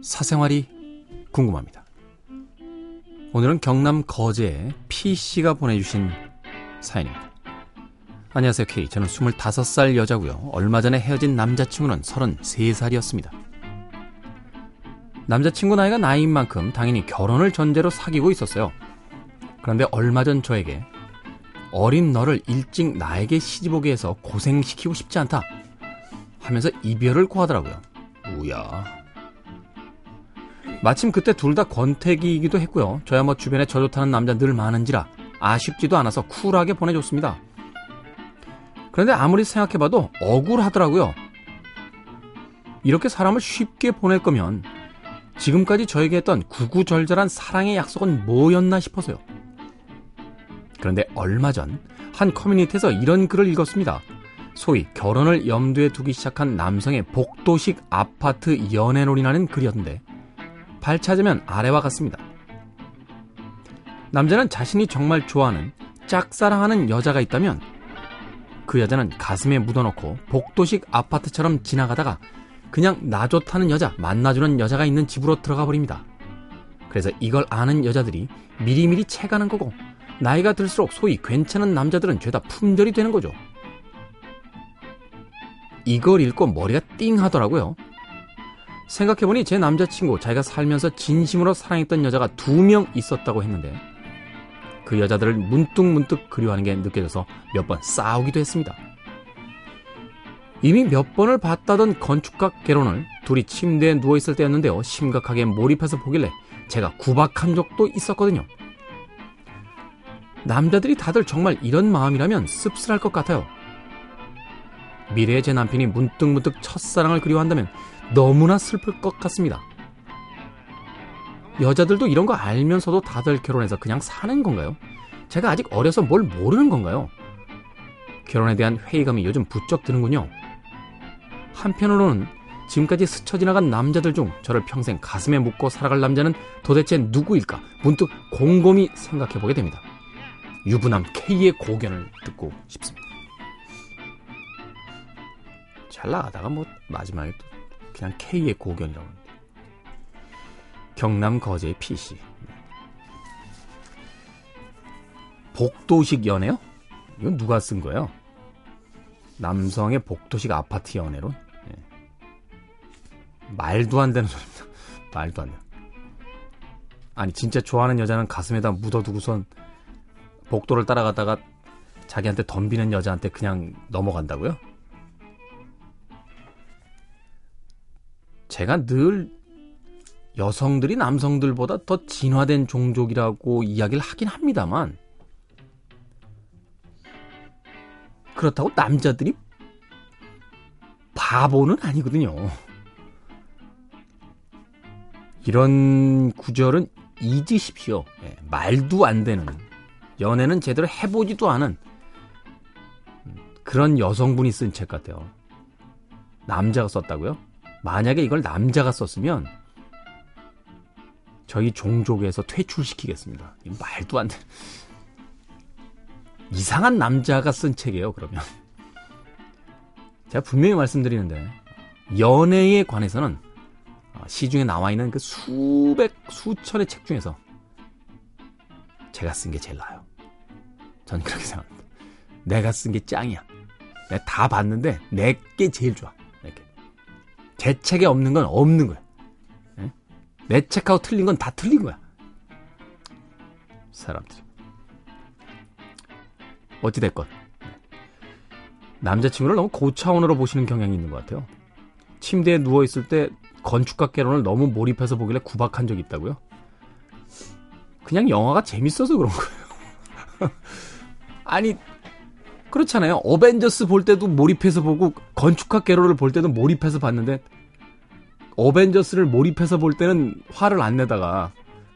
사생활이 궁금합니다. 오늘은 경남 거제의 P씨가 보내주신 사연입니다. 안녕하세요, K. 저는 25살 여자고요. 얼마 전에 헤어진 남자친구는 33살이었습니다. 남자친구 나이가 나이인 만큼 당연히 결혼을 전제로 사귀고 있었어요. 그런데 얼마 전 저에게 어린 너를 일찍 나에게 시집 오게 해서 고생시키고 싶지 않다 하면서 이별을 고하더라고요. 우야. 마침 그때 둘 다 권태기이기도 했고요. 저야 뭐 주변에 저 좋다는 남자 늘 많은지라 아쉽지도 않아서 쿨하게 보내줬습니다. 그런데 아무리 생각해봐도 억울하더라고요. 이렇게 사람을 쉽게 보낼 거면 지금까지 저에게 했던 구구절절한 사랑의 약속은 뭐였나 싶어서요. 그런데 얼마 전 한 커뮤니티에서 이런 글을 읽었습니다. 소위 결혼을 염두에 두기 시작한 남성의 복도식 아파트 연애놀이라는 글이었는데 발찾으면 아래와 같습니다. 남자는 자신이 정말 좋아하는 짝사랑하는 여자가 있다면 그 여자는 가슴에 묻어놓고 복도식 아파트처럼 지나가다가 그냥 나 좋다는 여자, 만나주는 여자가 있는 집으로 들어가 버립니다. 그래서 이걸 아는 여자들이 미리미리 채가는 거고 나이가 들수록 소위 괜찮은 남자들은 죄다 품절이 되는 거죠. 이걸 읽고 머리가 띵 하더라고요. 생각해보니 제 남자친구 자기가 살면서 진심으로 사랑했던 여자가 두 명 있었다고 했는데 그 여자들을 문득문득 그리워하는 게 느껴져서 몇 번 싸우기도 했습니다. 이미 몇 번을 봤다던 건축학 개론을 둘이 침대에 누워있을 때였는데요. 심각하게 몰입해서 보길래 제가 구박한 적도 있었거든요. 남자들이 다들 정말 이런 마음이라면 씁쓸할 것 같아요. 미래의 제 남편이 문득문득 첫사랑을 그리워한다면 너무나 슬플 것 같습니다. 여자들도 이런 거 알면서도 다들 결혼해서 그냥 사는 건가요? 제가 아직 어려서 뭘 모르는 건가요? 결혼에 대한 회의감이 요즘 부쩍 드는군요. 한편으로는 지금까지 스쳐 지나간 남자들 중 저를 평생 가슴에 묻고 살아갈 남자는 도대체 누구일까 문득 곰곰이 생각해 보게 됩니다. 유부남 K의 고견을 듣고 싶습니다. 잘 나가다가 뭐 마지막에 또 그냥 K의 고견이라고 합니다. 경남 거제의 PC. 복도식 연애요? 이건 누가 쓴 거예요? 남성의 복도식 아파트 연애로? 네. 말도 안 되는 소리입니다. 말도 안 돼. 아니 진짜 좋아하는 여자는 가슴에다 묻어두고선 복도를 따라가다가 자기한테 덤비는 여자한테 그냥 넘어간다고요? 제가 늘 여성들이 남성들보다 더 진화된 종족이라고 이야기를 하긴 합니다만 그렇다고 남자들이 바보는 아니거든요. 이런 구절은 잊으십시오. 예, 말도 안 되는 연애는 제대로 해보지도 않은 그런 여성분이 쓴 책 같아요. 남자가 썼다고요? 만약에 이걸 남자가 썼으면 저희 종족에서 퇴출시키겠습니다. 말도 안 돼. 이상한 남자가 쓴 책이에요, 그러면. 제가 분명히 말씀드리는데, 연애에 관해서는 시중에 나와 있는 그 수백, 수천의 책 중에서 제가 쓴 게 제일 나아요. 전 그렇게 생각합니다. 내가 쓴 게 짱이야. 내가 다 봤는데 내 게 제일 좋아. 이렇게. 제 책에 없는 건 없는 거야. 네? 내 책하고 틀린 건 다 틀린 거야. 사람들이. 어찌됐건. 남자친구를 너무 고차원으로 보시는 경향이 있는 것 같아요. 침대에 누워있을 때 건축학 개론을 너무 몰입해서 보길래 구박한 적이 있다고요? 그냥 영화가 재밌어서 그런 거예요. 아니, 그렇잖아요. 어벤져스 볼 때도 몰입해서 보고 건축학 개론을 볼 때도 몰입해서 봤는데 어벤져스를 몰입해서 볼 때는 화를 안 내다가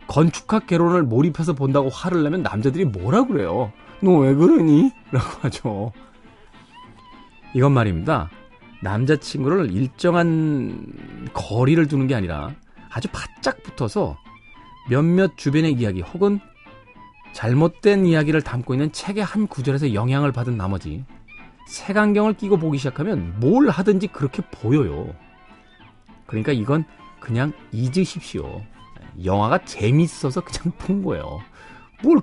건축학 개론을 몰입해서 본다고 화를 내면 남자들이 뭐라 그래요? 너 왜 그러니? 라고 하죠. 이건 말입니다. 남자친구를 일정한 거리를 두는 게 아니라 아주 바짝 붙어서 몇몇 주변의 이야기 혹은 잘못된 이야기를 담고 있는 책의 한 구절에서 영향을 받은 나머지 색안경을 끼고 보기 시작하면 뭘 하든지 그렇게 보여요. 그러니까 이건 그냥 잊으십시오. 영화가 재밌어서 그냥 본 거예요. 뭘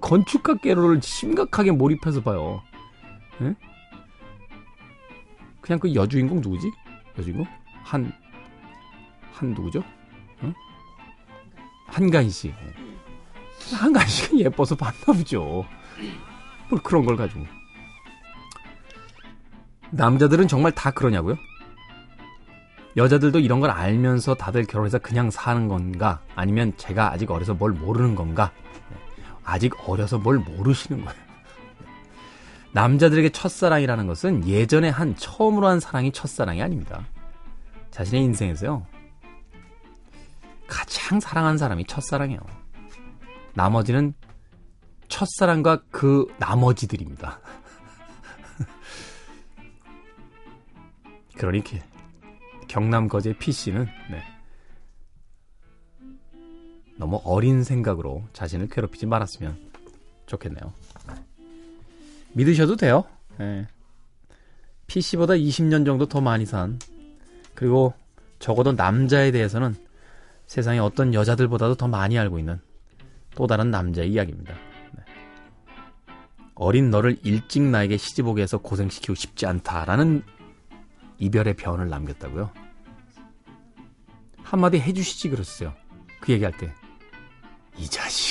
깨로를 심각하게 몰입해서 봐요. 응? 그냥 그 여주인공 누구지? 여주인공? 한, 한 누구죠? 응? 한가인 씨. 한가인 씨가 예뻐서 봤나 보죠. 뭘 그런 걸 가지고. 남자들은 정말 다 그러냐고요? 여자들도 이런 걸 알면서 다들 결혼해서 그냥 사는 건가? 아니면 제가 아직 어려서 뭘 모르는 건가? 아직 어려서 뭘 모르시는 거예요. 남자들에게 첫사랑이라는 것은 예전에 한 처음으로 한 사랑이 첫사랑이 아닙니다. 자신의 인생에서요. 가장 사랑한 사람이 첫사랑이에요. 나머지는 첫사랑과 그 나머지들입니다. 그러니 경남 거제 PC는 네. 너무 어린 생각으로 자신을 괴롭히지 말았으면 좋겠네요. 믿으셔도 돼요. 네. PC보다 20년 정도 더 많이 산 그리고 적어도 남자에 대해서는 세상에 어떤 여자들보다도 더 많이 알고 있는 또 다른 남자의 이야기입니다. 네. 어린 너를 일찍 나에게 시집 오게 해서 고생시키고 싶지 않다라는 이별의 변을 남겼다고요. 한마디 해주시지 그랬어요. 그 얘기할 때. 이 자식.